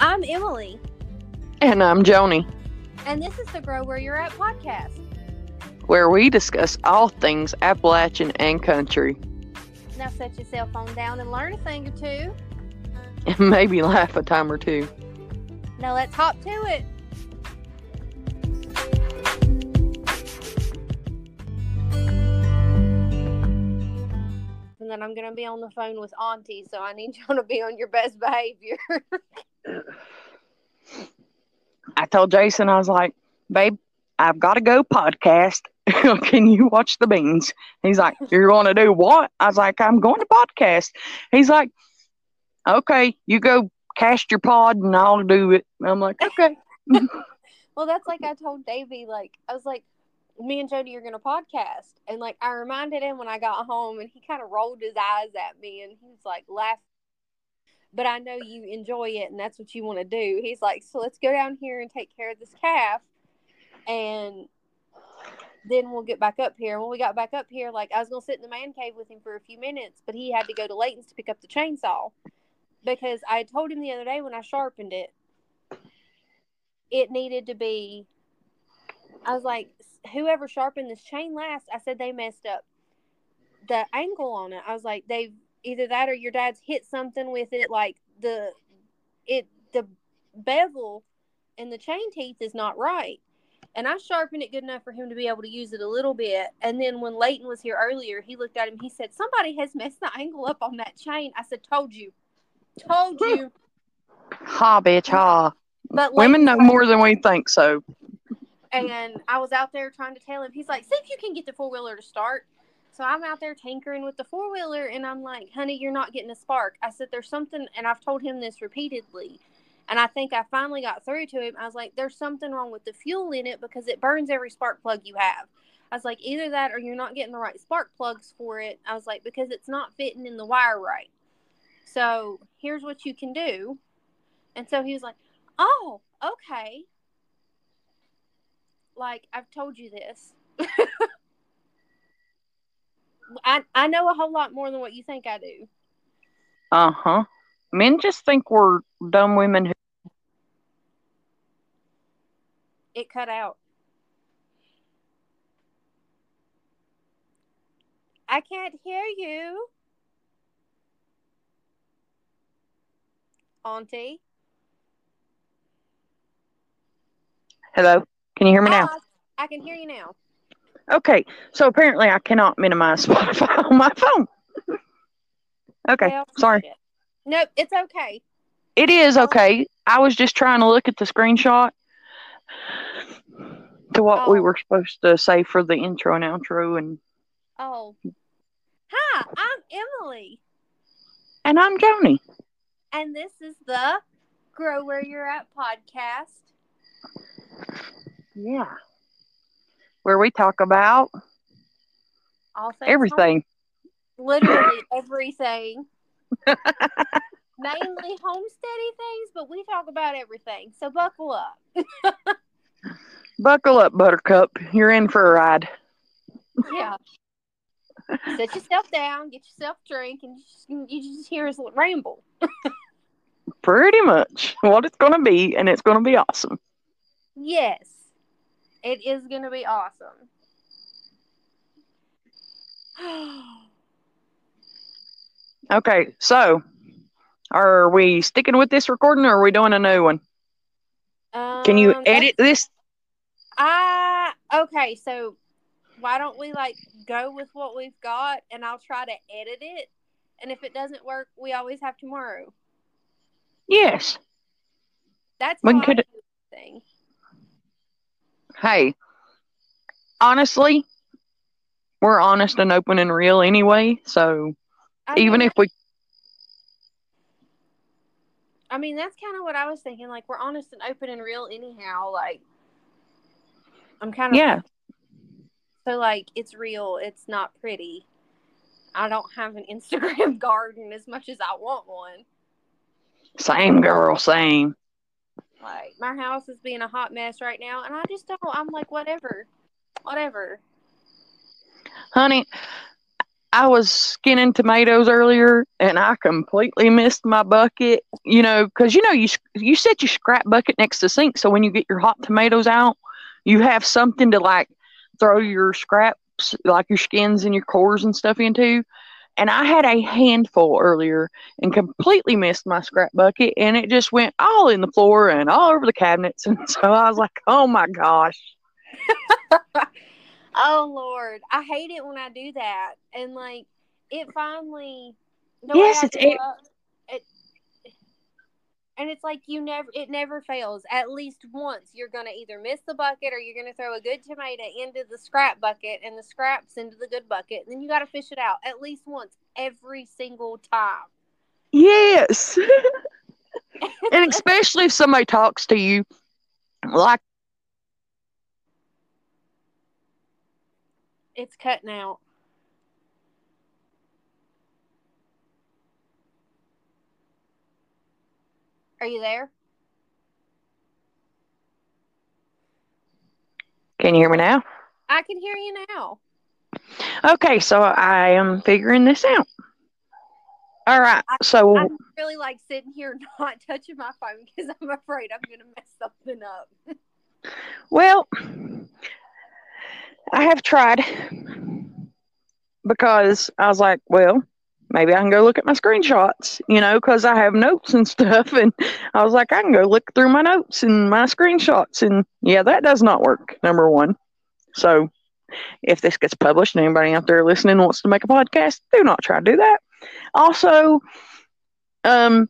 I'm Emily, And I'm Joni, and this is the Grow Where You're At podcast. where we discuss all things Appalachian and country, Now set your cell phone down and learn a thing or two. and maybe laugh a time or two. Now let's hop to it. And then I'm gonna be on the phone with Auntie, so I need y'all to be on your best behavior. I told Jason, I was like, babe, I've got to go podcast. Can you watch the beans? He's like, You're going to do what? I was like, I'm going to podcast. He's like, Okay, you go cast your pod and I'll do it. I'm like, Okay. well, that's like I told Davey. Like I was like, me and Joni are gonna podcast, and like I reminded him when I got home, and he kind of rolled his eyes at me, and he was like laughing. But I know you enjoy it, and that's what you want to do. He's like, so let's go down here and take care of this calf, and then we'll get back up here. When we got back up here, like I was gonna sit in the man cave with him for a few minutes, but he had to go to Layton's to pick up the chainsaw because I told him the other day when I sharpened it, it needed to be. I was like, whoever sharpened this chain last, I said they messed up the angle on it. I was like, they've either that or your dad's hit something with it, like the it the bevel and the chain teeth is not right. And I sharpened it good enough for him to be able to use it a little bit. And then when Leighton was here earlier, he looked at him. He said, "Somebody has messed the angle up on that chain." I said, "Told you, told you." Ha, bitch, ha. But Women know more than we think so. and I was out there trying to tell him. He's like, "See if you can get the four wheeler to start." So I'm out there tinkering with the four wheeler, and I'm like, "Honey, you're not getting a spark." I said, "There's something," and I've told him this repeatedly, and I think I finally got through to him. I was like, "There's something wrong with the fuel in it because it burns every spark plug you have." I was like, "Either that, or you're not getting the right spark plugs for it." I was like, "Because it's not fitting in the wire right." So here's what you can do, and so he was like, "Oh, okay." like I've told you this. I I know a whole lot more than what you think I do. Uh huh. Men just think we're dumb women who. It cut out. I can't hear you. Auntie. Hello? Can you hear me now? Ah, I can hear you now. Okay, so apparently I cannot minimize Spotify on my phone. okay, Well, sorry. shit. Nope, it's okay. It is um, okay. I was just trying to look at the screenshot to what we Oh. were supposed to say for the intro and outro, and Oh. Hi, I'm Emily. and I'm Joni. And this is the Grow Where You're At podcast. Yeah, where we talk about All things everything. home- literally everything. Mainly homesteady things, but we talk about everything. So buckle up. Buckle up, Buttercup. You're in for a ride. Yeah. Sit yourself down, get yourself a drink, and you just, you just hear us ramble. Pretty much what it's going to be, and it's going to be awesome. Yes, it is going to be awesome. Okay, so are we sticking with this recording, or are we doing a new one? Can you Um, edit this? Ah, okay. So why don't we like go with what we've got, and I'll try to edit it. And if it doesn't work, we always have tomorrow. Yes. That's I could- thing. Hey, honestly, we're honest and open and real anyway. So I even mean, if we, I mean, that's kind of what I was thinking. Like, we're honest and open and real, anyhow. Like, I'm kind of yeah, So like it's real, it's not pretty. I don't have an Instagram garden as much as I want one. same girl, same. Like my house is being a hot mess right now and I just don't I'm like whatever. Whatever. Honey, I was skinning tomatoes earlier and I completely missed my bucket, you know, because you know you you set your scrap bucket next to the sink, so when you get your hot tomatoes out, you have something to like throw your scraps, like your skins and your cores and stuff into. And I had a handful earlier and completely missed my scrap bucket, and it just went all in the floor and all over the cabinets. And so I was like, "Oh my gosh!" oh Lord, I hate it when I do that. And like, it finally. yes, it's it, up, and it's like you never it never fails. At least once you're gonna either miss the bucket or you're gonna throw a good tomato into the scrap bucket and the scraps into the good bucket. And then you gotta fish it out at least once every single time. Yes. And especially if somebody talks to you like it's cutting out Are you there? Can you hear me now? I can hear you now. Okay, so I am figuring this out. All right, I, so I really like sitting here not touching my phone because I'm afraid I'm going to mess something up. well, I have tried because I was like, well, maybe I can go look at my screenshots, you know, because I have notes and stuff. And I was like, I can go look through my notes and my screenshots. And yeah, that does not work, number one. So if this gets published and anybody out there listening wants to make a podcast, do not try to do that. Also, um,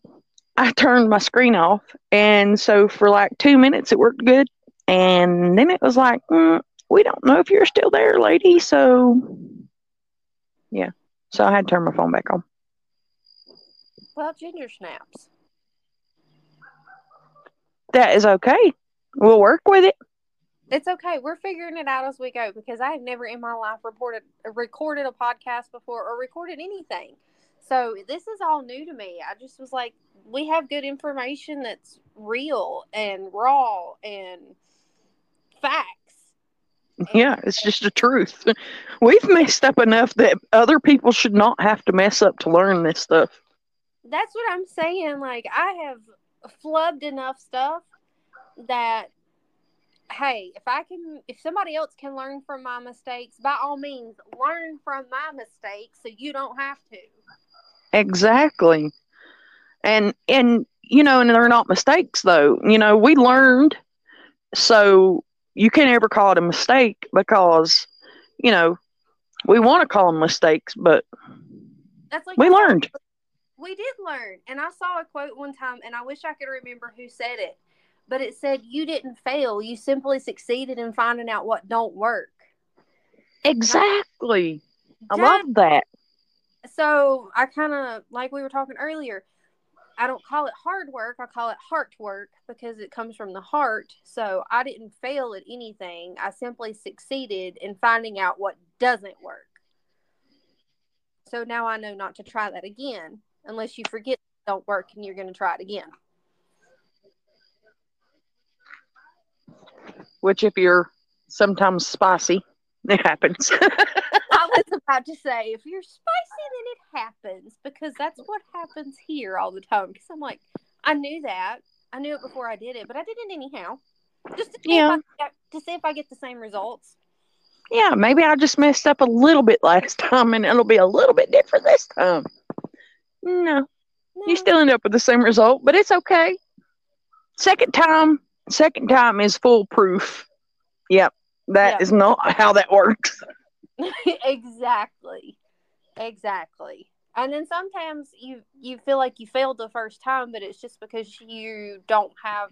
I turned my screen off. And so for like two minutes, it worked good. And then it was like, mm, we don't know if you're still there, lady. So yeah. So I had to turn my phone back on. Well, ginger snaps. That is okay. We'll work with it. It's okay. We're figuring it out as we go because I have never in my life reported recorded a podcast before or recorded anything. So this is all new to me. I just was like, we have good information that's real and raw and facts yeah, it's just the truth. We've messed up enough that other people should not have to mess up to learn this stuff. That's what I'm saying. Like, I have flubbed enough stuff that, hey, if I can, if somebody else can learn from my mistakes, by all means, learn from my mistakes so you don't have to. Exactly. And, and, you know, and they're not mistakes though. You know, we learned. So you can't ever call it a mistake because, you know, we want to call them mistakes, but That's like we learned. We did learn. And I saw a quote one time, and I wish I could remember who said it, but it said, You didn't fail. You simply succeeded in finding out what don't work. Exactly. I love that. So I kind of, like we were talking earlier, I don't call it hard work. I call it heart work because it comes from the heart. So I didn't fail at anything. I simply succeeded in finding out what doesn't work. So now I know not to try that again unless you forget don't work and you're going to try it again. Which, if you're sometimes spicy, it happens. I was about to say, if you're spicy, then it happens because that's what happens here all the time. Because I'm like, I knew that. I knew it before I did it, but I did it anyhow. Just to see, yeah. I, to see if I get the same results. Yeah, maybe I just messed up a little bit last time and it'll be a little bit different this time. No, no. you still end up with the same result, but it's okay. Second time, second time is foolproof. Yep, that yep. is not how that works. exactly. Exactly. And then sometimes you you feel like you failed the first time, but it's just because you don't have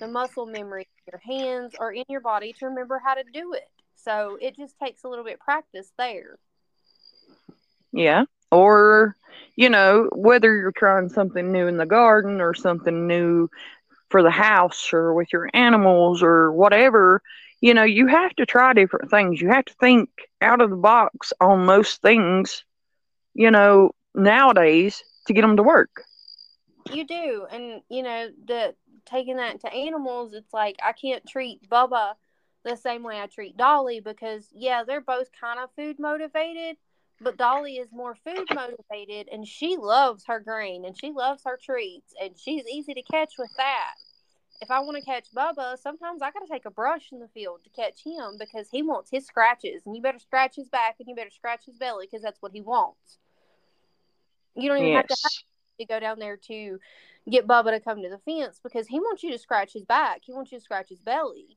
the muscle memory in your hands or in your body to remember how to do it. So it just takes a little bit practice there. Yeah. Or, you know, whether you're trying something new in the garden or something new for the house or with your animals or whatever, you know, you have to try different things. You have to think out of the box on most things, you know, nowadays to get them to work. You do. And, you know, the taking that to animals, it's like I can't treat Bubba the same way I treat Dolly because, yeah, they're both kind of food motivated, But Dolly is more food motivated and she loves her grain and she loves her treats and she's easy to catch with that. If I want to catch Bubba, sometimes I got to take a brush in the field to catch him because he wants his scratches and you better scratch his back and you better scratch his belly because that's what he wants. You don't even yes. have to, have to go down there to get Bubba to come to the fence because he wants you to scratch his back. He wants you to scratch his belly.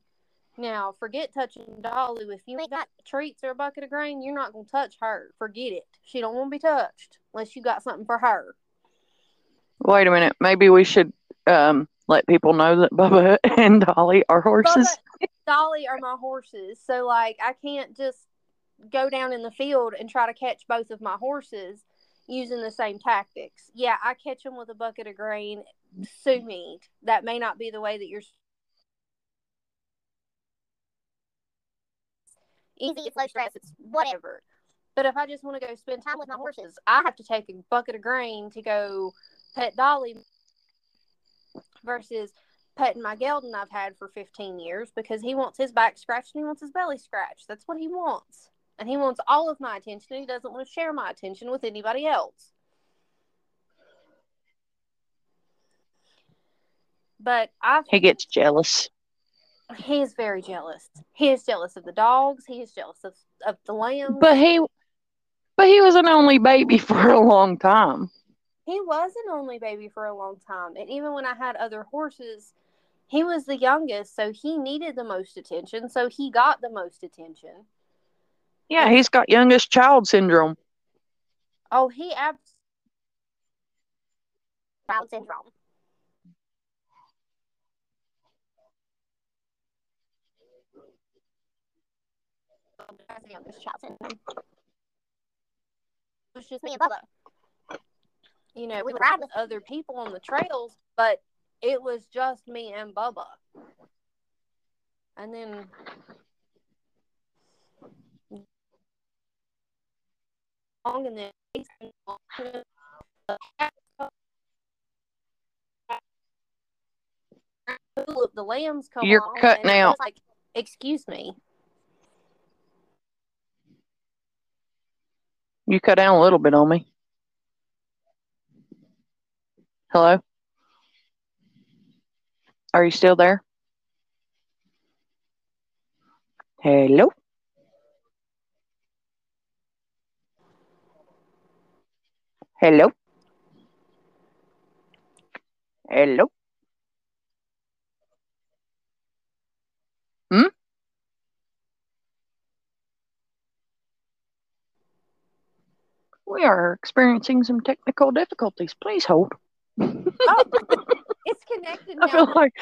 Now, forget touching Dolly. If you ain't got treats or a bucket of grain, you're not gonna touch her. Forget it. She don't want to be touched unless you got something for her. Wait a minute. Maybe we should um, let people know that Bubba and Dolly are horses. Bubba Dolly are my horses. So, like, I can't just go down in the field and try to catch both of my horses using the same tactics. Yeah, I catch them with a bucket of grain. Sue me. That may not be the way that you're easy, it's low stress, it's whatever. But if I just want to go spend time with my horses, I have to take a bucket of grain to go pet Dolly versus petting my gelding I've had for 15 years because he wants his back scratched and he wants his belly scratched. That's what he wants. And he wants all of my attention and he doesn't want to share my attention with anybody else. But I've He gets jealous he is very jealous. He is jealous of the dogs. He is jealous of, of the lambs. But he, but he was an only baby for a long time. He was an only baby for a long time, and even when I had other horses, he was the youngest, so he needed the most attention. So he got the most attention. Yeah, he's got youngest child syndrome. Oh, he absolutely child syndrome. as the youngest child syndrome. It was just me and Bubba. You know, we would ride with other people on the trails, but it was just me and Bubba. And then long and then the lambs come You're cutting out. Like, excuse me. You cut down a little bit on me. Hello? Are you still there? Hello? Hello? Hello? Hmm? We are experiencing some technical difficulties. Please hold. Oh, it's connected now. I feel like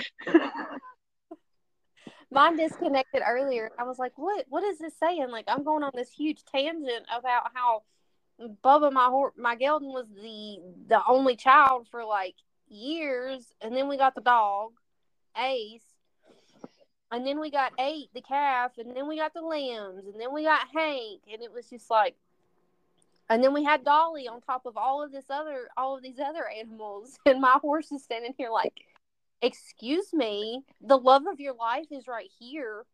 mine disconnected earlier. I was like, "What? What is this saying?" Like, I'm going on this huge tangent about how Bubba, my hor- my gelding, was the the only child for like years, and then we got the dog, Ace, and then we got Eight, the calf, and then we got the lambs, and then we got Hank, and it was just like and then we had Dolly on top of all of this other all of these other animals. And my horse is standing here like, excuse me, the love of your life is right here.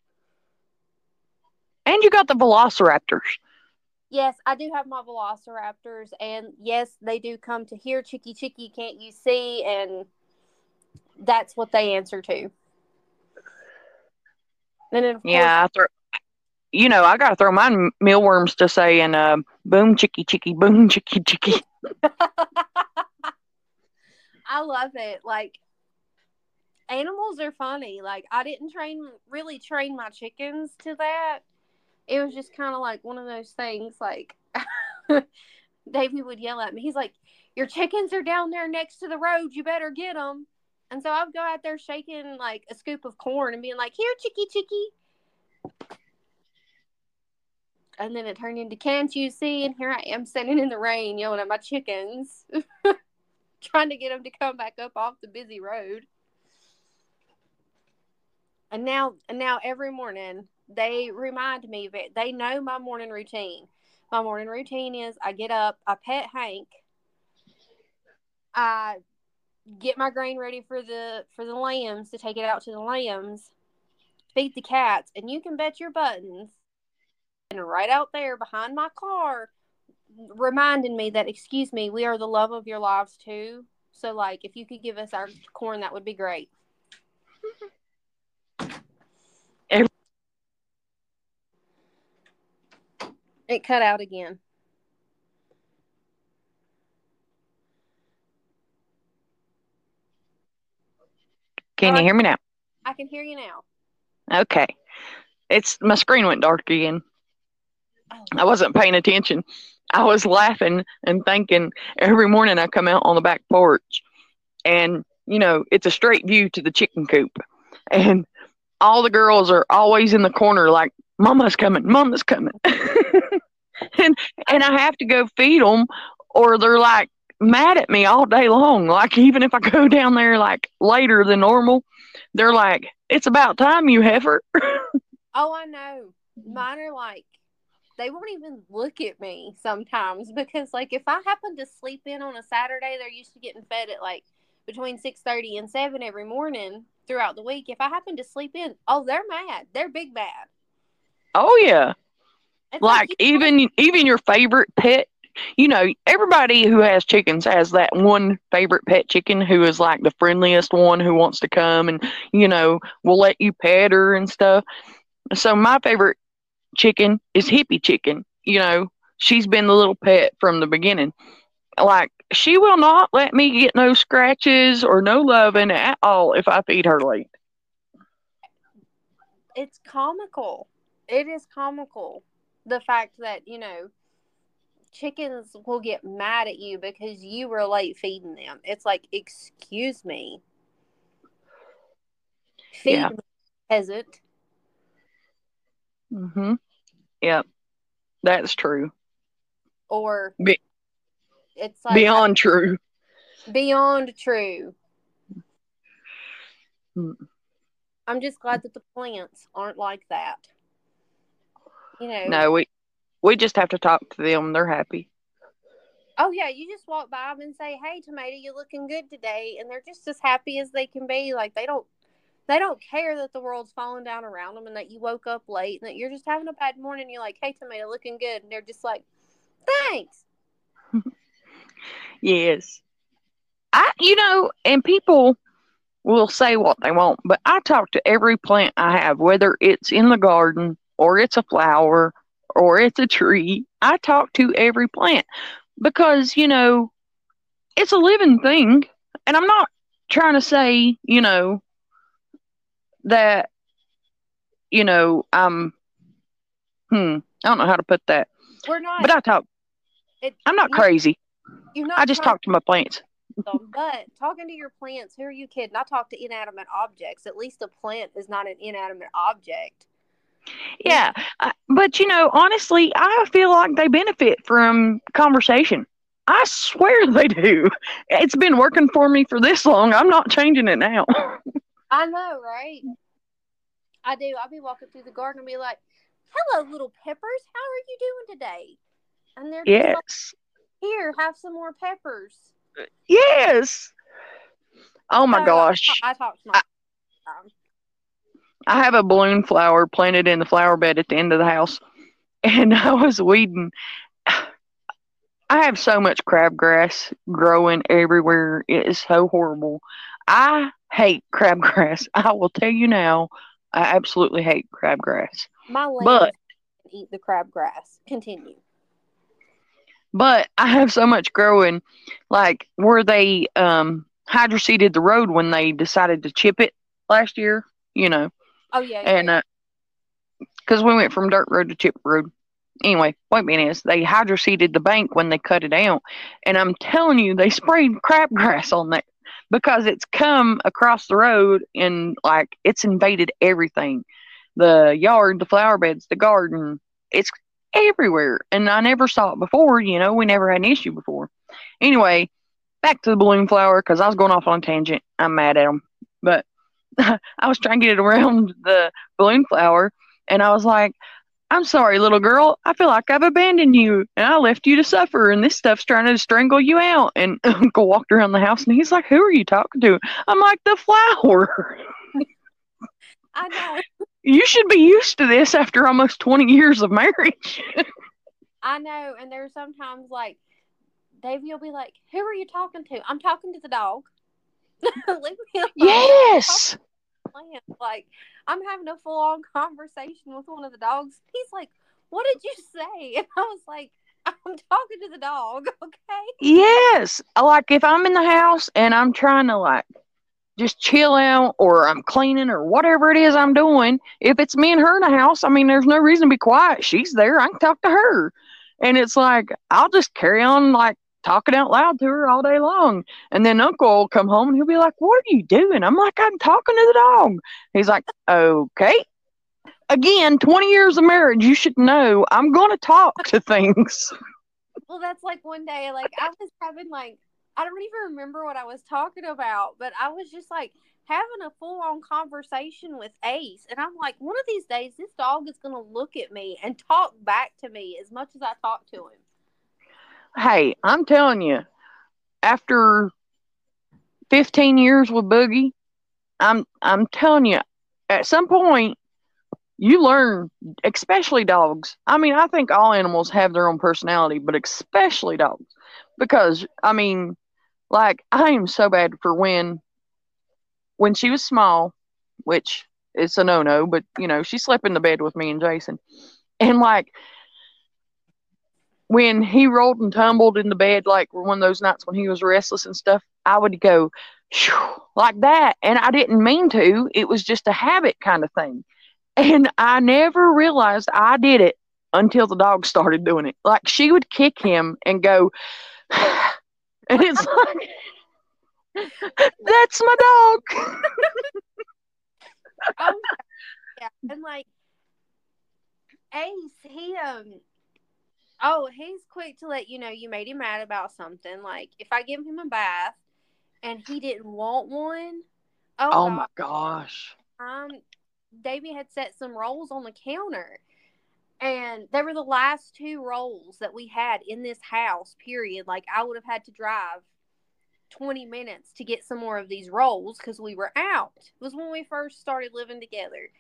And you got the velociraptors. Yes, I do have my velociraptors, and yes, they do come to here, chicky chicky, can't you see? And that's what they answer to. And then, yeah, course, you know, I got to throw my mealworms to say and uh, boom chicky chicky boom chicky chicky. I love it. Like animals are funny. Like I didn't train really train my chickens to that. It was just kind of like one of those things. Like Davey would yell at me. He's like, "Your chickens are down there next to the road. You better get them." And so I'd go out there shaking like a scoop of corn and being like, "Here, chicky chicky." And then it turned into can't you see? And here i am standing in the rain yelling at my chickens trying to get them to come back up off the busy road. And now and now every morning they remind me that they know my morning routine. My morning routine is i get up i pet hank i get my grain ready for the for the lambs to take it out to the lambs feed the cats and you can bet your buttons right out there behind my car reminding me that excuse me, we are the love of your lives too. So like if you could give us our corn that would be great. Every- it cut out again. Can Oh, you hear me now? I can hear you now. Okay. It's my screen went dark again. Oh, I wasn't paying attention. I was laughing and thinking every morning I come out on the back porch and you know, it's a straight view to the chicken coop. And all the girls are always in the corner like mama's coming, mama's coming. and and I have to go feed them or they're like mad at me all day long. Like even if I go down there like later than normal, they're like, "It's about time you heifer." oh, I know. Mine are like they won't even look at me sometimes because like if I happen to sleep in on a Saturday, they're used to getting fed at like between six thirty and seven every morning throughout the week. If I happen to sleep in, oh, they're mad. They're big mad. oh yeah. It's like you know, even even your favorite pet you know everybody who has chickens has that one favorite pet chicken who is like the friendliest one who wants to come and you know will let you pet her and stuff so my favorite chicken is hippie chicken you know she's been the little pet from the beginning like she will not let me get no scratches or no loving at all if i feed her late it's comical. It is comical. The fact that, you know, chickens will get mad at you because you were late feeding them. It's like, excuse me. Feed Yeah. me, peasant. mm-hmm yep that's true Or Be- it's like beyond true beyond true. Mm. I'm just glad that the plants aren't like that. You know, No, we we just have to talk to them. They're happy. Oh yeah, you just walk by them and say, "Hey, tomato, you looking good today," and they're just as happy as they can be. Like they don't, they don't care that the world's falling down around them and that you woke up late and that you're just having a bad morning. You're like, "Hey, tomato, looking good," and they're just like, "Thanks." Yes. I you know, and people will say what they want, but I talk to every plant I have, whether it's in the garden or it's a flower or it's a tree. I talk to every plant because, you know, it's a living thing. And I'm not trying to say, you know, that, you know, I'm, hmm, I don't know how to put that, We're not. but I talk, it, I'm not you- crazy. You're not. I just talk to my plants. them, but talking to your plants. Who are you kidding? I talk to inanimate objects. At least a plant is not an inanimate object. Yeah, uh, but you know, honestly, I feel like they benefit from conversation. I swear they do. It's been working for me for this long. I'm not changing it now. I know, right? I do. I'll be walking through the garden and be like, "Hello, little peppers. How are you doing today?" And they're just like, yes. "Here, have some more peppers." Yes. Oh my So, gosh. I, I talked um, I have a balloon flower planted in the flower bed at the end of the house. And I was weeding. I have so much crabgrass growing everywhere. It is so horrible. I hate crabgrass. I will tell you now, I absolutely hate crabgrass. my lambs But- eat the crabgrass. Continue. But I have so much growing, like where they um hydroseeded the road when they decided to chip it last year, you know, Oh yeah, yeah, and yeah. uh we went from dirt road to chip road. Anyway, point being is they hydroseeded the bank when they cut it out, and I'm telling you, they sprayed crabgrass on that because it's come across the road and like it's invaded everything, the yard, the flower beds, the garden. It's everywhere, and I never saw it before. You know, we never had an issue before. Anyway, back to the balloon flower because I was going off on a tangent. I'm mad at them, but I was trying to get it around the balloon flower, and I was like, I'm sorry, little girl. I feel like I've abandoned you and I left you to suffer, and this stuff's trying to strangle you out. And Uncle walked around the house and he's like, Who are you talking to? I'm like, The flower. I know. You should be used to this after almost 20 years of marriage. I know, and there's sometimes like Davey will be like, "Who are you talking to?" I'm talking to the dog. Leave me alone. Yes. Playing. Like I'm having a full on conversation with one of the dogs. He's like, "What did you say?" And I was like, "I'm talking to the dog." Okay. Yes. Like if I'm in the house and I'm trying to like just chill out or I'm cleaning or whatever it is I'm doing, if it's me and her in the house, I mean, there's no reason to be quiet. She's there. I can talk to her. And it's like, I'll just carry on like talking out loud to her all day long. And then Uncle will come home and he'll be like, What are you doing? I'm like, I'm talking to the dog. He's like, Okay. Again, 20 years of marriage, you should know I'm going to talk to things. Well, that's like one day, like I was having like I don't even remember what I was talking about, but I was just like having a full on conversation with Ace, and I'm like, one of these days, this dog is gonna look at me and talk back to me as much as I talk to him. Hey, I'm telling you, after 15 years with Boogie, I'm I'm telling you, at some point you learn, especially dogs. I mean, I think all animals have their own personality, but especially dogs. Because, I mean, like, I am so bad for when, when she was small, which is a no no, but, you know, she slept in the bed with me and Jason. And, like, when he rolled and tumbled in the bed, like one of those nights when he was restless and stuff, I would go, like that. And I didn't mean to. It was just a habit kind of thing. And I never realized I did it until the dog started doing it. Like she would kick him and go, and it's like, that's my dog. oh, yeah. And like Ace, he um oh, he's quick to let you know you made him mad about something. Like if I give him a bath and he didn't want one, oh, oh my gosh. Um Davey had set some rolls on the counter. And they were the last two rolls that we had in this house, period. Like I would have had to drive 20 minutes to get some more of these rolls because we were out. It was when we first started living together.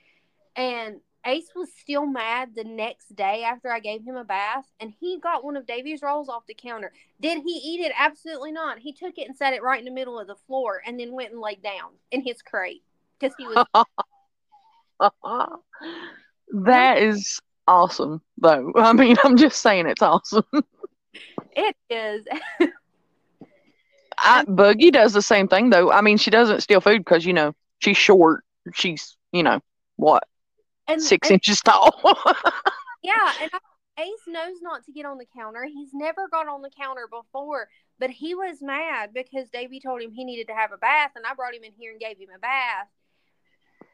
And Ace was still mad the next day after I gave him a bath, and he got one of Davey's rolls off the counter. Did he eat it? Absolutely not. He took it and set it right in the middle of the floor and then went and laid down in his crate because he was that is awesome, though. I mean, I'm just saying it's awesome. it is. I, Boogie does the same thing, though. I mean, she doesn't steal food because, you know, she's short. She's, you know, what? And Six and- inches tall. Yeah, and Ace knows not to get on the counter. He's never got on the counter before, but he was mad because Davey told him he needed to have a bath, and I brought him in here and gave him a bath.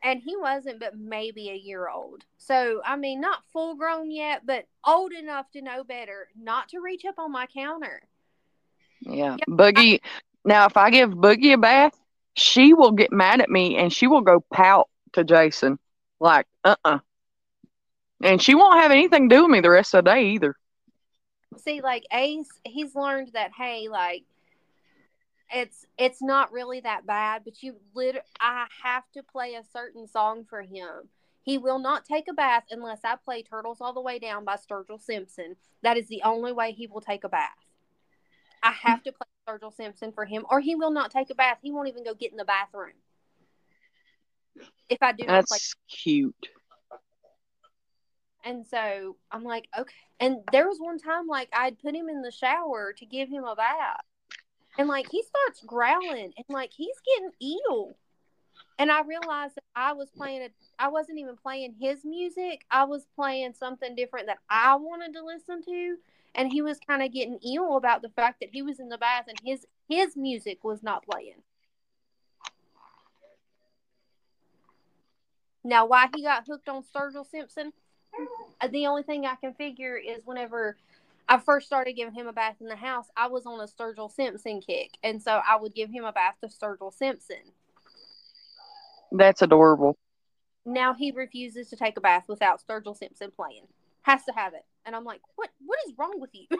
And he wasn't but maybe a year old. So, I mean, not full grown yet, but old enough to know better not to reach up on my counter. yeah. Yep. Boogie. Now, if I give Boogie a bath, she will get mad at me and she will go pout to Jason. Like, uh uh And she won't have anything to do with me the rest of the day either. See, like Ace, he's learned that hey, like it's it's not really that bad, but you lit I have to play a certain song for him. He will not take a bath unless I play Turtles All the Way Down by Sturgill Simpson. That is the only way he will take a bath. I have to play Sturgill Simpson for him, or he will not take a bath. He won't even go get in the bathroom. If I do That's cute. And so I'm like, okay. And there was one time like I'd put him in the shower to give him a bath. And like he starts growling and like he's getting ill. And I realized that I was playing a I wasn't even playing his music. I was playing something different that I wanted to listen to. And he was kind of getting ill about the fact that he was in the bath and his his music was not playing. Now, why he got hooked on Sturgill Simpson, uh, the only thing I can figure is whenever I first started giving him a bath in the house, I was on a Sturgill Simpson kick. And so I would give him a bath to Sturgill Simpson. That's adorable. Now he refuses to take a bath without Sturgill Simpson playing. Has to have it. And I'm like, what what is wrong with you?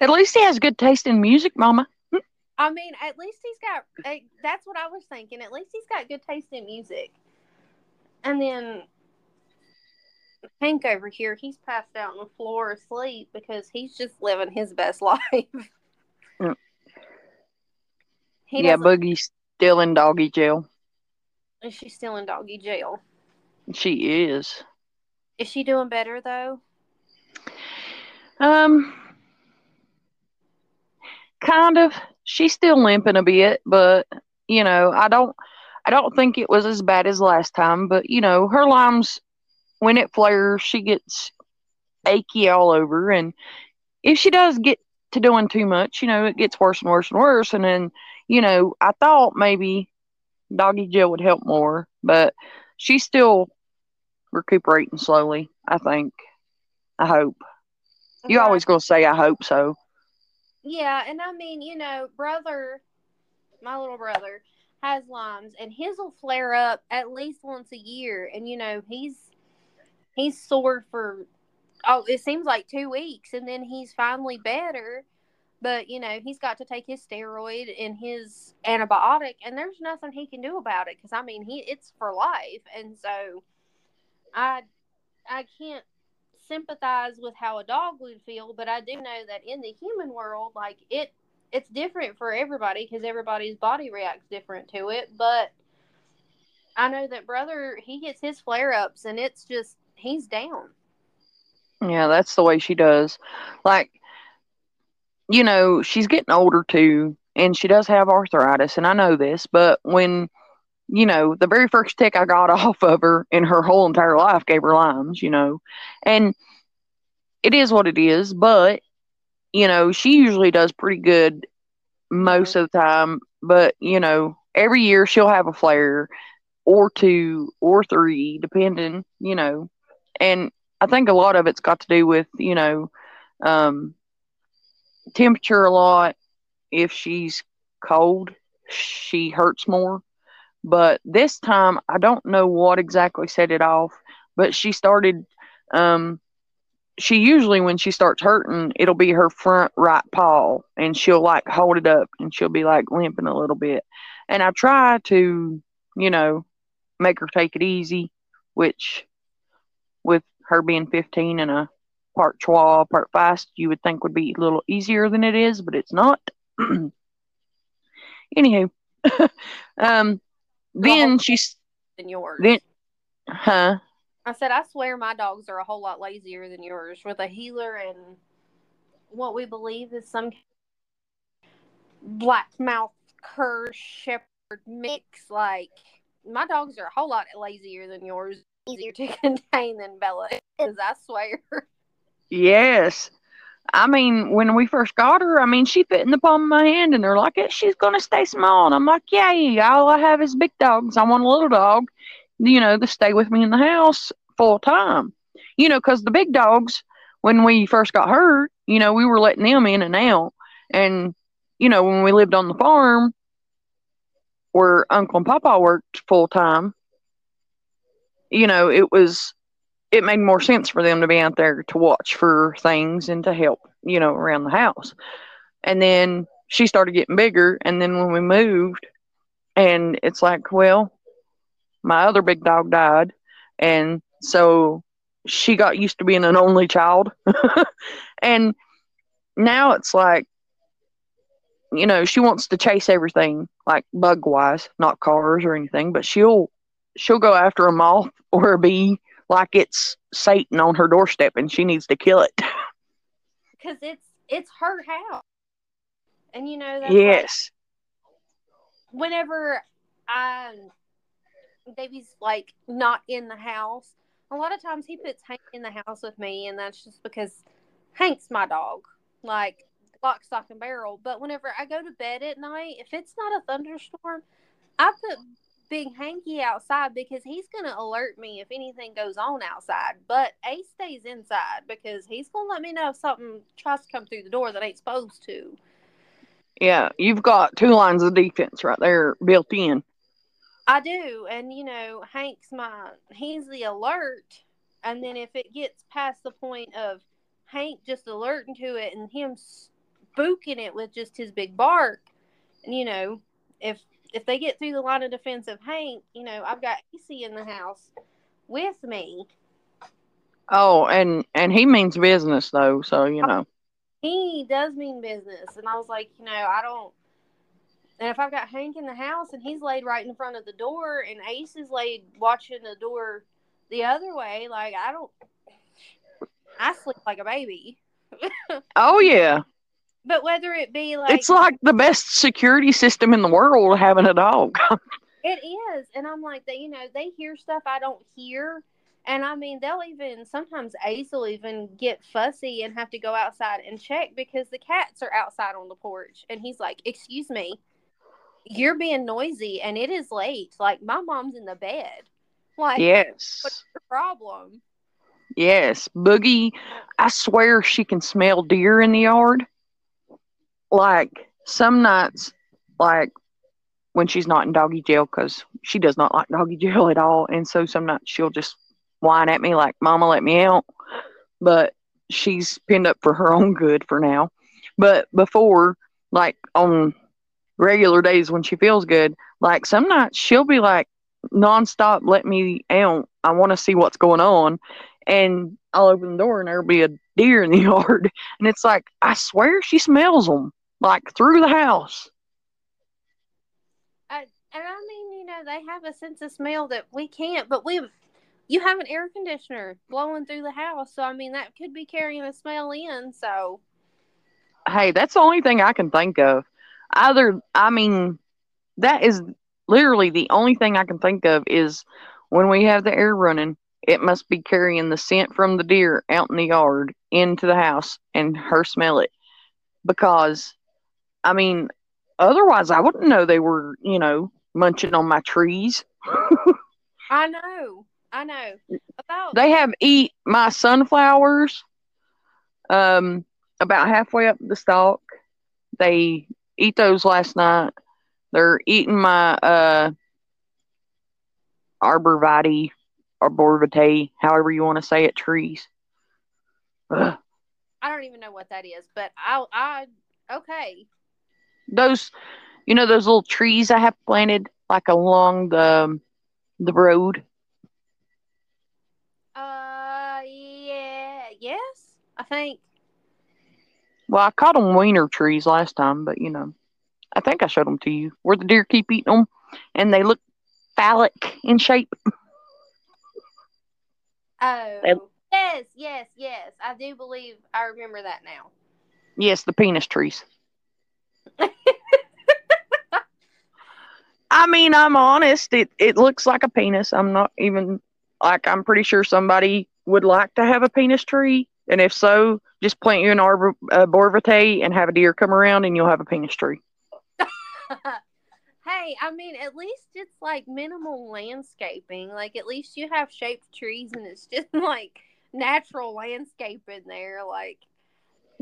At least he has good taste in music, Mama. I mean, at least he's got eh, that's what I was thinking. At least he's got good taste in music. And then Hank over here, he's passed out on the floor asleep because he's just living his best life. Mm. Yeah, Boogie's still in doggy jail. Is she still in doggy jail? She is. Is she doing better though? Um, kind of. She's still limping a bit, but you know, I don't, I don't think it was as bad as last time. But you know, her Lyme's when it flares, she gets achy all over, and if she does get to doing too much, you know, it gets worse and worse and worse. And then, you know, I thought maybe doggy jail would help more, but she's still recuperating slowly. I think. I hope. You Right. always gonna say I hope so. Yeah, and I mean, you know, brother, my little brother has Lyme's, and his will flare up at least once a year, and you know, he's he's sore for oh, it seems like two weeks, and then he's finally better. But you know, he's got to take his steroid and his antibiotic, and there's nothing he can do about it because I mean, he it's for life, and so I I can't sympathize with how a dog would feel, but I do know that in the human world, like it, it's different for everybody because everybody's body reacts different to it. But I know that brother, he gets his flare ups, and it's just he's down. Yeah, that's the way she does. Like, you know, she's getting older too, and she does have arthritis, and I know this, but when, you know, the very first tick I got off of her in her whole entire life gave her Lyme's, you know, and it is what it is, but, you know, she usually does pretty good most of the time, but, you know, every year she'll have a flare or two or three, depending, you know, and I think a lot of it's got to do with, you know, um, temperature a lot. If she's cold, she hurts more. But this time, I don't know what exactly set it off, but she started, um, she usually, when she starts hurting, it'll be her front right paw, and she'll like hold it up and she'll be like limping a little bit. And I try to, you know, make her take it easy, which with her being 15 and a part Chihuahua, part fast, you would think would be a little easier than it is, but it's not. Anywho, um, then she's Than yours. then, huh? I said, I swear my dogs are a whole lot lazier than yours with a heeler and what we believe is some black mouth cur shepherd mix. Like, my dogs are a whole lot lazier than yours, easier to contain than Bella is, I swear. Yes. I mean, when we first got her, I mean, she fit in the palm of my hand, and they're like, "Yeah, she's gonna stay small. And I'm like, yay, all I have is big dogs. I want a little dog, you know, to stay with me in the house full time. You know, because the big dogs, when we first got her, you know, we were letting them in and out. And, you know, when we lived on the farm where Uncle and Papa worked full time, you know, it was it made more sense for them to be out there to watch for things and to help, you know, around the house. And then she started getting bigger. And then when we moved, and it's like, well, my other big dog died. And so she got used to being an only child. and now it's like, you know, she wants to chase everything, like bug wise, not cars or anything, but she'll she'll go after a moth or a bee like it's Satan on her doorstep and she needs to kill it. Because it's it's her house. And you know, like, yes. whenever I Davey's like not in the house, a lot of times he puts Hank in the house with me, and that's just because Hank's my dog, like lock, stock, and barrel. But whenever I go to bed at night, if it's not a thunderstorm, I put Big Hanky outside because he's gonna alert me if anything goes on outside. But Ace stays inside because he's gonna let me know if something tries to come through the door that ain't supposed to. Yeah, you've got two lines of defense right there built in. I do, and you know, Hank's my he's the alert, and then if it gets past the point of Hank just alerting to it and him spooking it with just his big bark, and you know, if if they get through the line of defense of Hank, you know, I've got Ace in the house with me, Oh, and and he means business though, so you oh, know. He does mean business, and I was like, you know, I don't. And if I've got Hank in the house and he's laid right in front of the door, and Ace is laid watching the door the other way, like I don't. I sleep like a baby. Oh yeah, But whether it be like it's like the best security system in the world having a dog. It is. And I'm like, they, you know, they hear stuff I don't hear. And I mean, they'll even sometimes Ace will even get fussy and have to go outside and check because the cats are outside on the porch. And he's like, Excuse me, you're being noisy and it is late. Like, my mom's in the bed. Like, yes, what's your problem? yes, Boogie. I swear she can smell deer in the yard. Like some nights, like when she's not in doggy jail, because she does not like doggy jail at all, and so some nights she'll just whine at me like, "Mama, let me out." But she's pinned up for her own good for now. But before, like on regular days when she feels good, like some nights she'll be like nonstop, let me out. I want to see what's going on. And I'll open the door and there'll be a deer in the yard. And it's like, I swear she smells them like through the house. I, and I mean, you know, they have a sense of smell that we can't, but we you have an air conditioner blowing through the house. So, I mean, that could be carrying a smell in. So, Hey, that's the only thing I can think of. Either, I mean, that is literally the only thing I can think of is when we have the air running, it must be carrying the scent from the deer out in the yard into the house and her smell it. Because, I mean, otherwise I wouldn't know they were, you know, munching on my trees. I know. I know. About They have eat my sunflowers um about halfway up the stalk. They eat those last night. They're eating my uh arborvitae, arborvitae, however you want to say it, trees. Ugh. I don't even know what that is, but I I okay. Those, you know, those little trees I have planted like along the the road. Uh yeah, yes. I think Well, I caught them wiener trees last time, but you know, I think I showed them to you where the deer keep eating them, and they look phallic in shape. oh And- yes, yes, yes. I do believe I remember that now. Yes, the penis trees. I mean, I'm honest. It it looks like a penis. I'm not even like I'm pretty sure somebody would like to have a penis tree, and if so, just plant you an arbor uh, and have a deer come around, and you'll have a penis tree. hey, I mean, at least it's like minimal landscaping. Like, at least you have shaped trees and it's just like natural landscape in there. Like,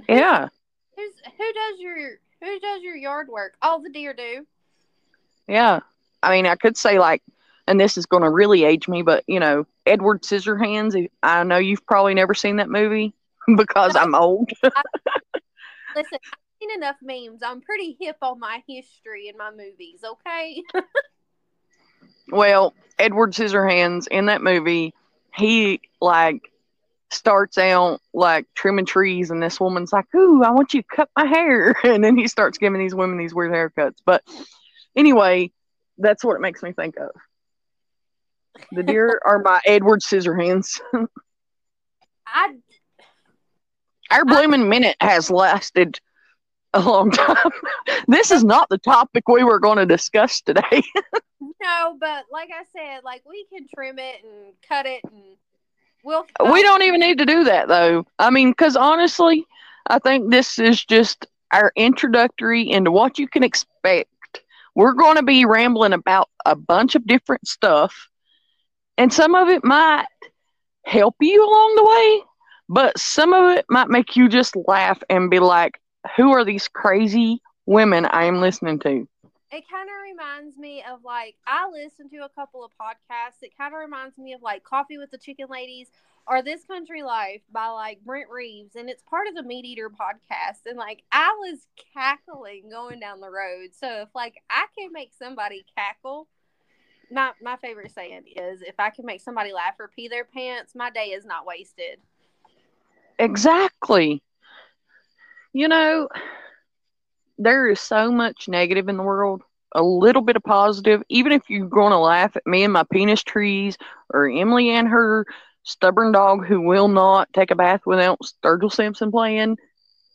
Yeah, who's who does your who does your yard work? All the deer do. Yeah. I mean, I could say like, and this is going to really age me, but you know, Edward Scissorhands. I know you've probably never seen that movie because I'm old. Listen, I've seen enough memes. I'm pretty hip on my history and my movies. Okay. Well, Edward Scissorhands in that movie, he like starts out like trimming trees, and this woman's like, "Ooh, I want you to cut my hair," and then he starts giving these women these weird haircuts. But anyway, that's what it makes me think of. The deer are my Edward Scissorhands. I Our blooming minute has lasted a long time. this is not the topic we were going to discuss today. no, but like I said, like we can trim it and cut it, and we'll. we don't even need to do that though. I mean, because honestly, I think this is just our introductory into what you can expect. We're going to be rambling about a bunch of different stuff, and some of it might help you along the way, but some of it might make you just laugh and be like, who are these crazy women I am listening to? It kind of reminds me of like I listen to a couple of podcasts. It kind of reminds me of like Coffee with the Chicken Ladies or This Country Life by like Brent Reese, and it's part of the Meat Eater podcast. And like I was cackling going down the road. So if like I can make somebody cackle, my my favorite saying is if I can make somebody laugh or pee their pants, my day is not wasted. Exactly. You know, there is so much negative in the world. A little bit of positive, even if you're going to laugh at me and my penis trees, or Emily and her stubborn dog who will not take a bath without Sturgill Simpson playing.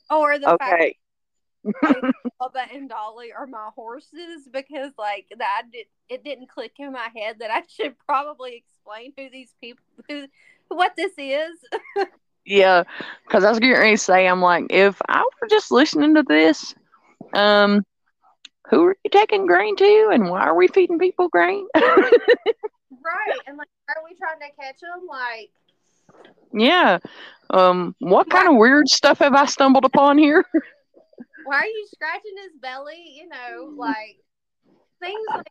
Or the fact Okay. Bubba and Dolly are my horses because like that did it didn't click in my head that I should probably explain who these people who what this is. Yeah, because I was getting ready to say, I'm like, if I were just listening to this, um, who are you taking grain to, and why are we feeding people grain? Right. And like are we trying to catch them? Like yeah. Um, what kind of weird stuff have I stumbled upon here? why are you scratching his belly? You know, like things like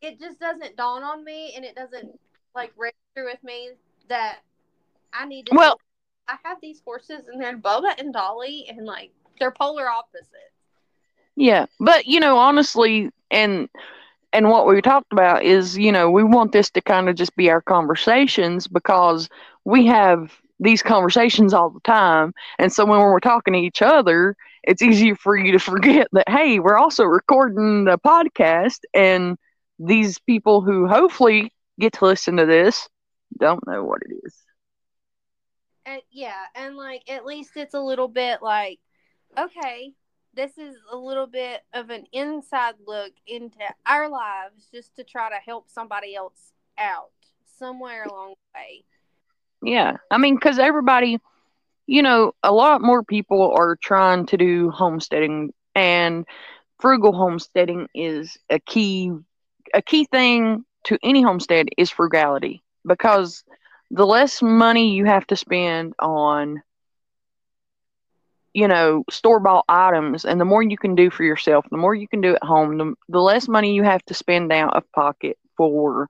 it just doesn't dawn on me and it doesn't like register with me that I need to Well- I have these horses and they're Bubba and Dolly and like they're polar opposites. Yeah, but you know, honestly, and and what we talked about is, you know, we want this to kind of just be our conversations because we have these conversations all the time, and so when we're talking to each other, it's easier for you to forget that hey, we're also recording the podcast, and these people who hopefully get to listen to this don't know what it is. And yeah, and like at least it's a little bit like, okay, this is a little bit of an inside look into our lives just to try to help somebody else out somewhere along the way. Yeah. I mean, because everybody, you know, a lot more people are trying to do homesteading, and frugal homesteading is a key, a key thing to any homestead is frugality because the less money you have to spend on, you know, store bought items, and the more you can do for yourself, the more you can do at home, the, the less money you have to spend out of pocket for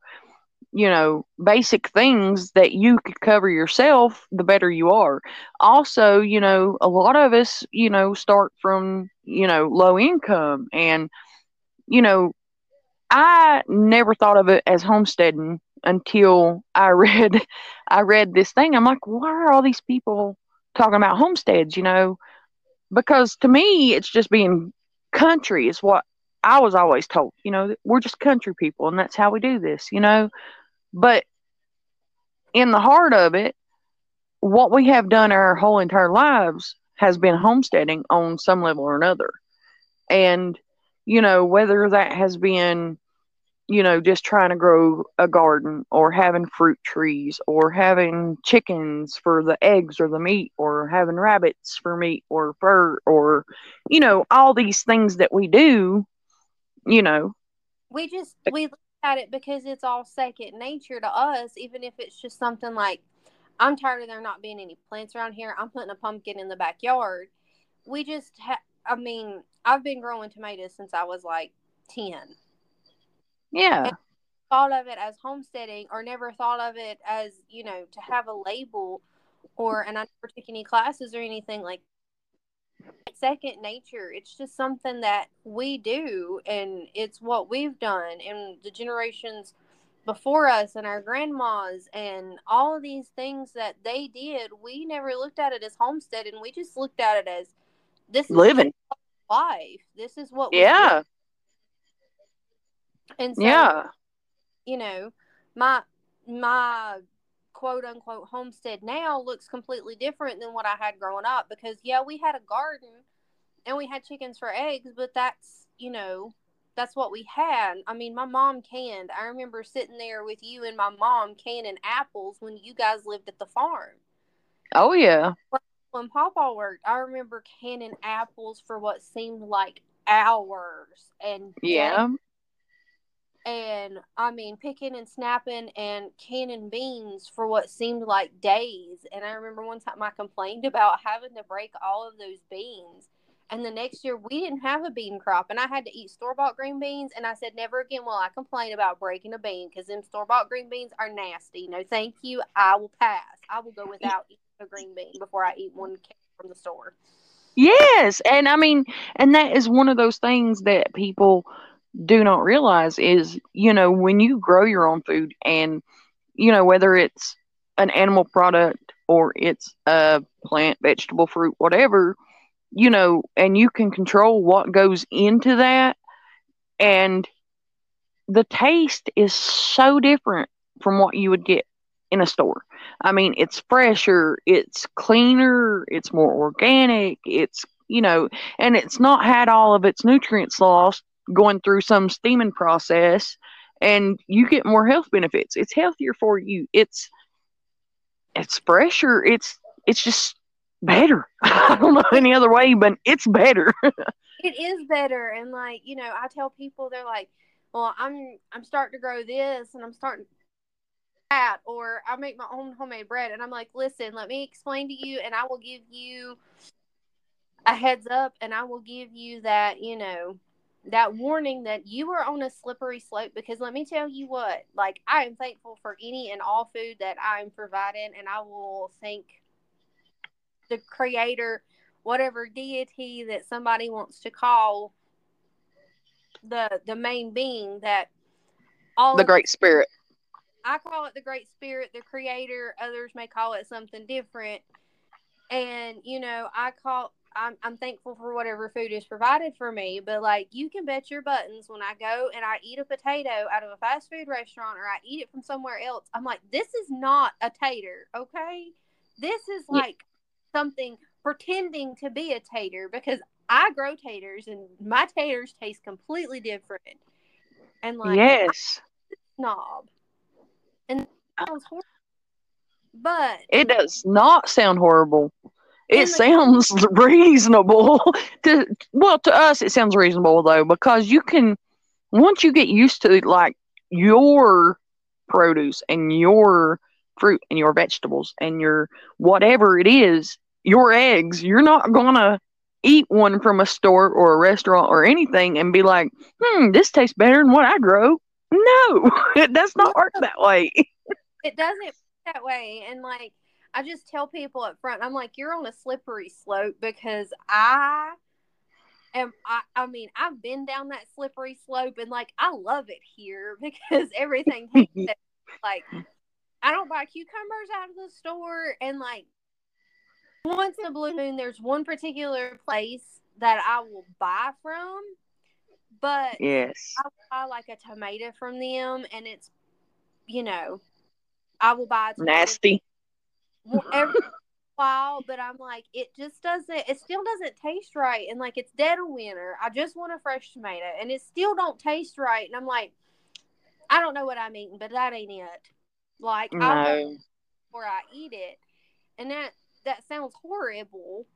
you know, basic things that you could cover yourself, the better you are. Also, you know, a lot of us, you know, start from, you know, low income and, you know, I never thought of it as homesteading until I read I read this thing. I'm like, why are all these people talking about homesteads, you know? Because to me it's just being country is what I was always told, you know, we're just country people and that's how we do this, you know. But in the heart of it, what we have done our whole entire lives has been homesteading on some level or another. And, you know, whether that has been, you know, just trying to grow a garden or having fruit trees or having chickens for the eggs or the meat or having rabbits for meat or fur or, you know, all these things that we do, you know, We just we look at it because it's all second nature to us, even if it's just something like I'm tired of there not being any plants around here. I'm putting a pumpkin in the backyard. We just ha- I mean, I've been growing tomatoes since I was like 10. Yeah. thought of it as homesteading or never thought of it as you know to have a label or and i never took any classes or anything like second nature it's just something that we do and it's what we've done and the generations before us and our grandmas and all of these things that they did we never looked at it as homestead and we just looked at it as this is Living. life this is what we Yeah. And so Yeah. you know, my my quote unquote homestead now looks completely different than what I had growing up because yeah, we had a garden and we had chickens for eggs, but that's, you know, that's what we had. I mean, my mom canned. I remember sitting there with you and my mom canning apples when you guys lived at the farm. Oh yeah. When Papa worked, I remember canning apples for what seemed like hours and Yeah. And I mean picking and snapping and canning beans for what seemed like days. And I remember one time I complained about having to break all of those beans. And the next year we didn't have a bean crop, and I had to eat store bought green beans. And I said, never again will I complain about breaking a bean because them store bought green beans are nasty. No, thank you. I will pass. I will go without eating a green bean before I eat one from the store. Yes, and I mean, and that is one of those things that people do not realize is, you know, when you grow your own food and, you know, whether it's an animal product or it's a plant, vegetable, fruit, whatever, you know, and you can control what goes into that. And the taste is so different from what you would get in a store. I mean, it's fresher, it's cleaner, it's more organic, it's, you know, and it's not had all of its nutrients lost going through some steaming process and you get more health benefits. It's healthier for you. It's it's fresher. It's it's just better. I don't know any other way, but it's better. it is better and like, you know, I tell people they're like, "Well, I'm I'm starting to grow this and I'm starting that or I make my own homemade bread." And I'm like, "Listen, let me explain to you and I will give you a heads up and I will give you that, you know, that warning that you are on a slippery slope because let me tell you what like i am thankful for any and all food that i'm providing and i will thank the creator whatever deity that somebody wants to call the the main being that all the great spirit. I call it the great spirit. The creator others may call it something different. And you know i call I'm, I'm thankful for whatever food is provided for me, but like you can bet your buttons when I go and I eat a potato out of a fast food restaurant or I eat it from somewhere else, I'm like, this is not a tater, okay? This is like yeah. something pretending to be a tater because I grow taters and my taters taste completely different. And like, yes, snob, and uh, sounds horrible, but it does not sound horrible it sounds reasonable. To well to us it sounds reasonable though because you can once you get used to like your produce and your fruit and your vegetables and your whatever it is your eggs you're not gonna eat one from a store or a restaurant or anything and be like hmm this tastes better than what i grow. No it does not work that way. It doesn't that way. And like I just tell people up front, I'm like, you're on a slippery slope because I am. I, I mean, I've been down that slippery slope and like I love it here because everything like I don't buy cucumbers out of the store and like once in a blue moon, there's one particular place that I will buy from, but yes, I buy like a tomato from them, and it's you know, I will buy nasty every while, but I'm like, it just doesn't. It still doesn't taste right, and like it's dead of winter. I just want a fresh tomato, and it still don't taste right. And I'm like, I don't know what I'm eating, but that ain't it. Like no. I before I eat it, and that that sounds horrible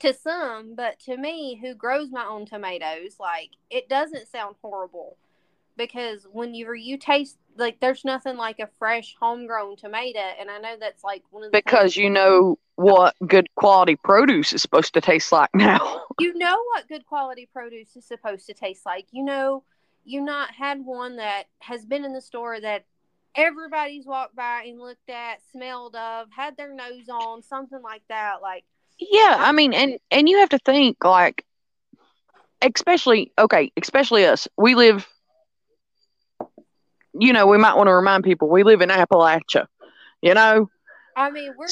to some, but to me, who grows my own tomatoes, like it doesn't sound horrible because when you you taste like there's nothing like a fresh homegrown tomato and i know that's like one of the because you know what good quality produce is supposed to taste like now. You know what good quality produce is supposed to taste like. You know you not had one that has been in the store that everybody's walked by and looked at smelled of had their nose on something like that like yeah i mean and and you have to think like especially okay especially us. We live you know, we might want to remind people we live in Appalachia. You know, I mean, we're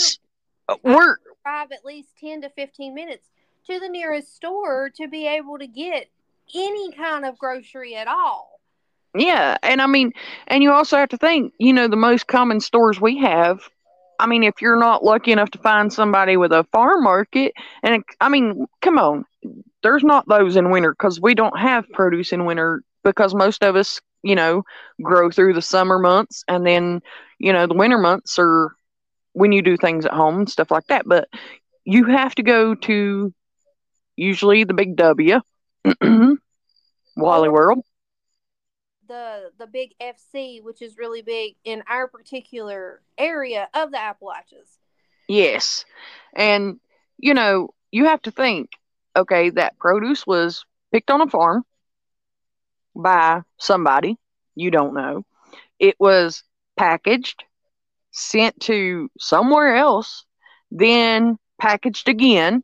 uh, we're drive at least ten to fifteen minutes to the nearest store to be able to get any kind of grocery at all. Yeah, and I mean, and you also have to think, you know, the most common stores we have. I mean, if you're not lucky enough to find somebody with a farm market, and it, I mean, come on, there's not those in winter because we don't have produce in winter because most of us you know, grow through the summer months. And then, you know, the winter months are when you do things at home and stuff like that. But you have to go to usually the big W, Wally World. The, the big FC, which is really big in our particular area of the Appalachians. Yes. And, you know, you have to think okay, that produce was picked on a farm by somebody you don't know. It was packaged, sent to somewhere else, then packaged again,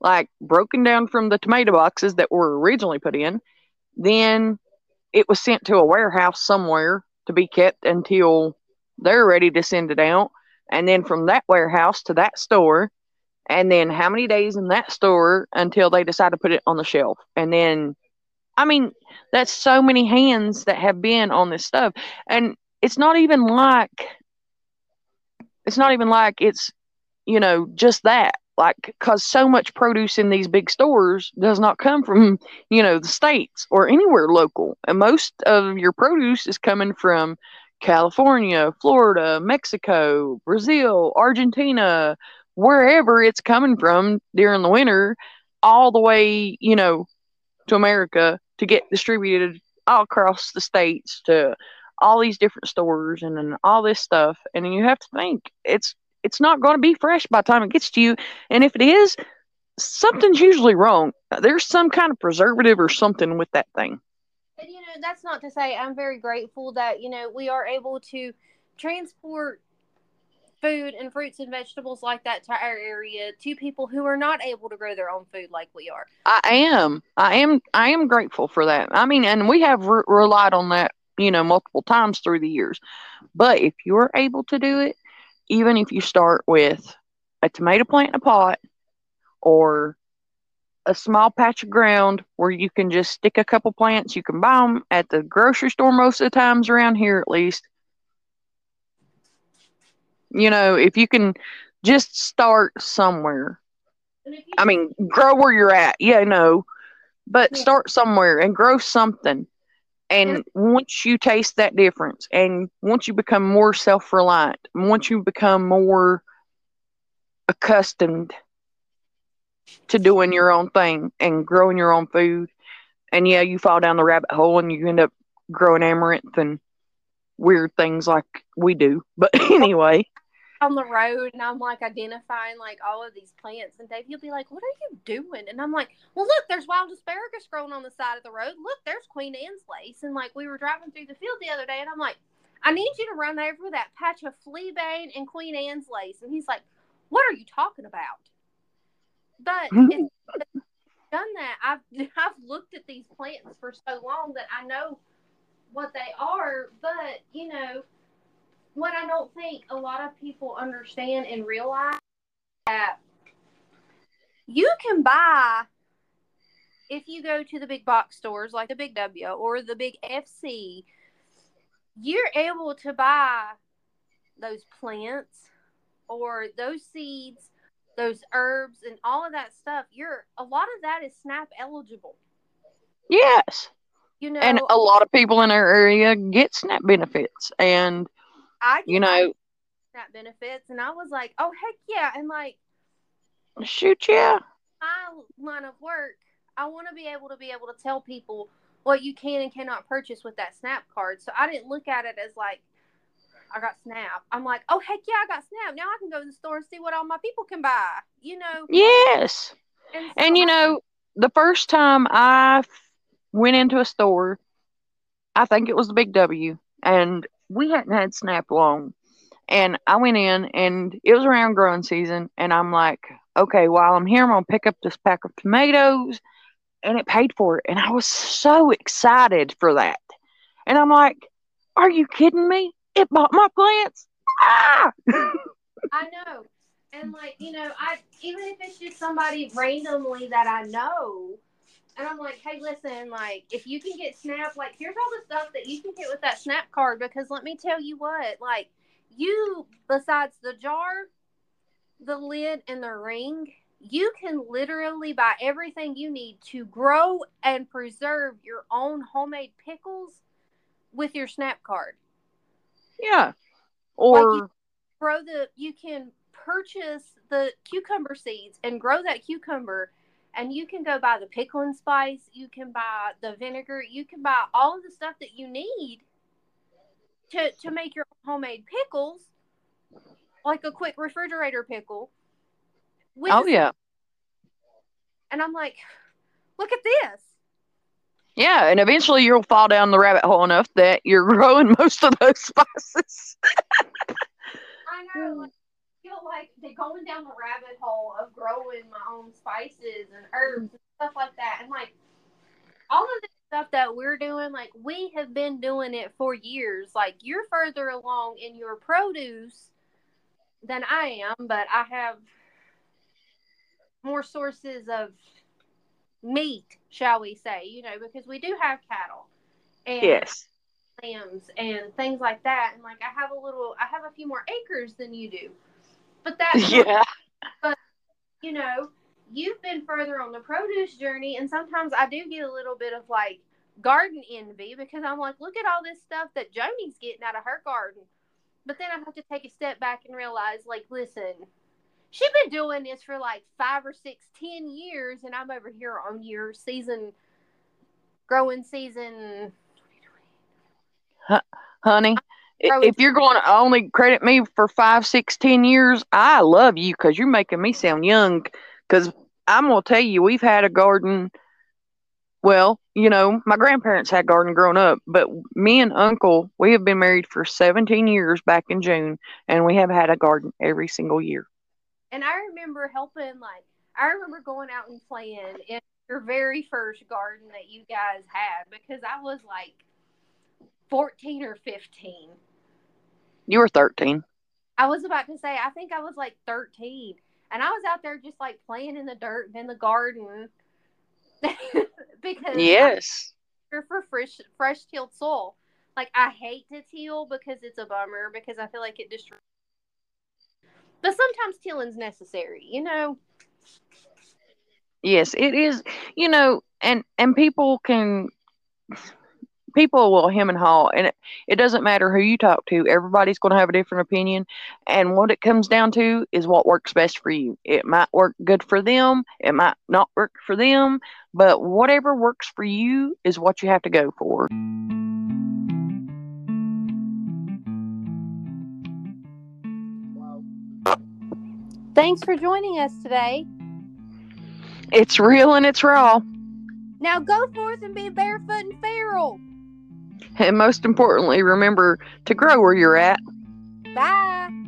like broken down from the tomato boxes that were originally put in, Then it was sent to a warehouse somewhere to be kept until they're ready to send it out. And then from that warehouse to that store. And then how many days in that store until they decide to put it on the shelf. And then, I mean, that's so many hands that have been on this stuff. And it's not even like, it's not even like it's, you know, just that. Like because so much produce in these big stores does not come from you know the states or anywhere local. And most of your produce is coming from california florida mexico brazil argentina wherever it's coming from during the winter all the way you know to america to get distributed all across the states to all these different stores and, and all this stuff and you have to think it's it's not going to be fresh by the time it gets to you. And if it is, something's usually wrong. There's some kind of preservative or something with that thing. And you know, that's not to say I'm very grateful that, you know, we are able to transport food and fruits and vegetables like that to our area to people who are not able to grow their own food like we are. I am. I am I am grateful for that. I mean, and we have re- relied on that, you know, multiple times through the years. But if you're able to do it, even if you start with a tomato plant in a pot or a small patch of ground where you can just stick a couple plants, you can buy them at the grocery store most of the times around here at least. You know, if you can just start somewhere. I mean, grow where you're at. Yeah, no. But start somewhere and grow something and once you taste that difference, and once you become more self reliant, once you become more accustomed to doing your own thing and growing your own food, and yeah, you fall down the rabbit hole and you end up growing amaranth and weird things like we do. But anyway on the road and I'm like identifying like all of these plants and Dave, you'll be like, What are you doing? And I'm like, Well look, there's wild asparagus growing on the side of the road. Look, there's Queen Anne's lace. And like we were driving through the field the other day and I'm like, I need you to run over that patch of fleabane and Queen Anne's lace. And he's like, What are you talking about? But it's done that. I've I've looked at these plants for so long that I know what they are, but you know, what I don't think a lot of people understand and realize that you can buy if you go to the big box stores like the Big W or the Big FC, you're able to buy those plants or those seeds, those herbs, and all of that stuff. You're a lot of that is SNAP eligible. Yes. You know, and a lot of people in our area get SNAP benefits, and I you know that benefits, and I was like, oh heck yeah, and like shoot yeah. My line of work, I want to be able to be able to tell people what you can and cannot purchase with that Snap card. So I didn't look at it as like I got Snap. I'm like, oh heck yeah, I got Snap. Now I can go to the store and see what all my people can buy. You know. Yes. And, so and you I, know, the first time I went into a store, I think it was the Big W, and we hadn't had snap long. And I went in and it was around growing season. And I'm like, okay, while I'm here, I'm going to pick up this pack of tomatoes. And it paid for it. And I was so excited for that. And I'm like, are you kidding me? It bought my plants. Ah! I know. And like, you know, I even if it's just somebody randomly that I know, and I'm like, hey, listen, like, if you can get Snap, like, here's all the stuff that you can get with that Snap card because let me tell you what, like, you, besides the jar, the lid, and the ring, you can literally buy everything you need to grow and preserve your own homemade pickles with your Snap card. Yeah. Or like grow the, you can purchase the cucumber seeds and grow that cucumber and you can go buy the pickling spice, you can buy the vinegar, you can buy all of the stuff that you need to to make your homemade pickles, like a quick refrigerator pickle. oh yeah. And I'm like, look at this. Yeah, and eventually you'll fall down the rabbit hole enough that you're growing most of those spices. I know. Like, like they're going down the rabbit hole of growing my own spices and herbs and stuff like that. And like all of this stuff that we're doing, like we have been doing it for years. Like you're further along in your produce than I am, but I have more sources of meat, shall we say, you know, because we do have cattle and Yes. lambs and things like that. And like I have a little I have a few more acres than you do. But that Yeah. But you know, you've been further on the produce journey, and sometimes I do get a little bit of like garden envy because I'm like, look at all this stuff that Joni's getting out of her garden. But then I have to take a step back and realize, like, listen, she's been doing this for like five or six, ten years, and I'm over here on your season, growing season. honey. If you're going to only credit me for five, six, ten years, I love you because you're making me sound young. Because I'm gonna tell you, we've had a garden. Well, you know, my grandparents had garden growing up, but me and Uncle, we have been married for 17 years back in June, and we have had a garden every single year. And I remember helping, like, I remember going out and playing in your very first garden that you guys had because I was like 14 or 15. You were 13. I was about to say, I think I was like 13. And I was out there just like playing in the dirt and in the garden because Yes. For fresh, fresh tilled soil. Like, I hate to till because it's a bummer because I feel like it destroys. But sometimes tilling's necessary, you know? Yes, it is. You know, and and people can people will hem and haw, and it, it doesn't matter who you talk to. Everybody's going to have a different opinion, and what it comes down to is what works best for you. It might work good for them, it might not work for them, but whatever works for you is what you have to go for. Thanks for joining us today. It's real and it's raw, Now go forth and be barefoot and feral. And most importantly, remember to grow where you're at. Bye.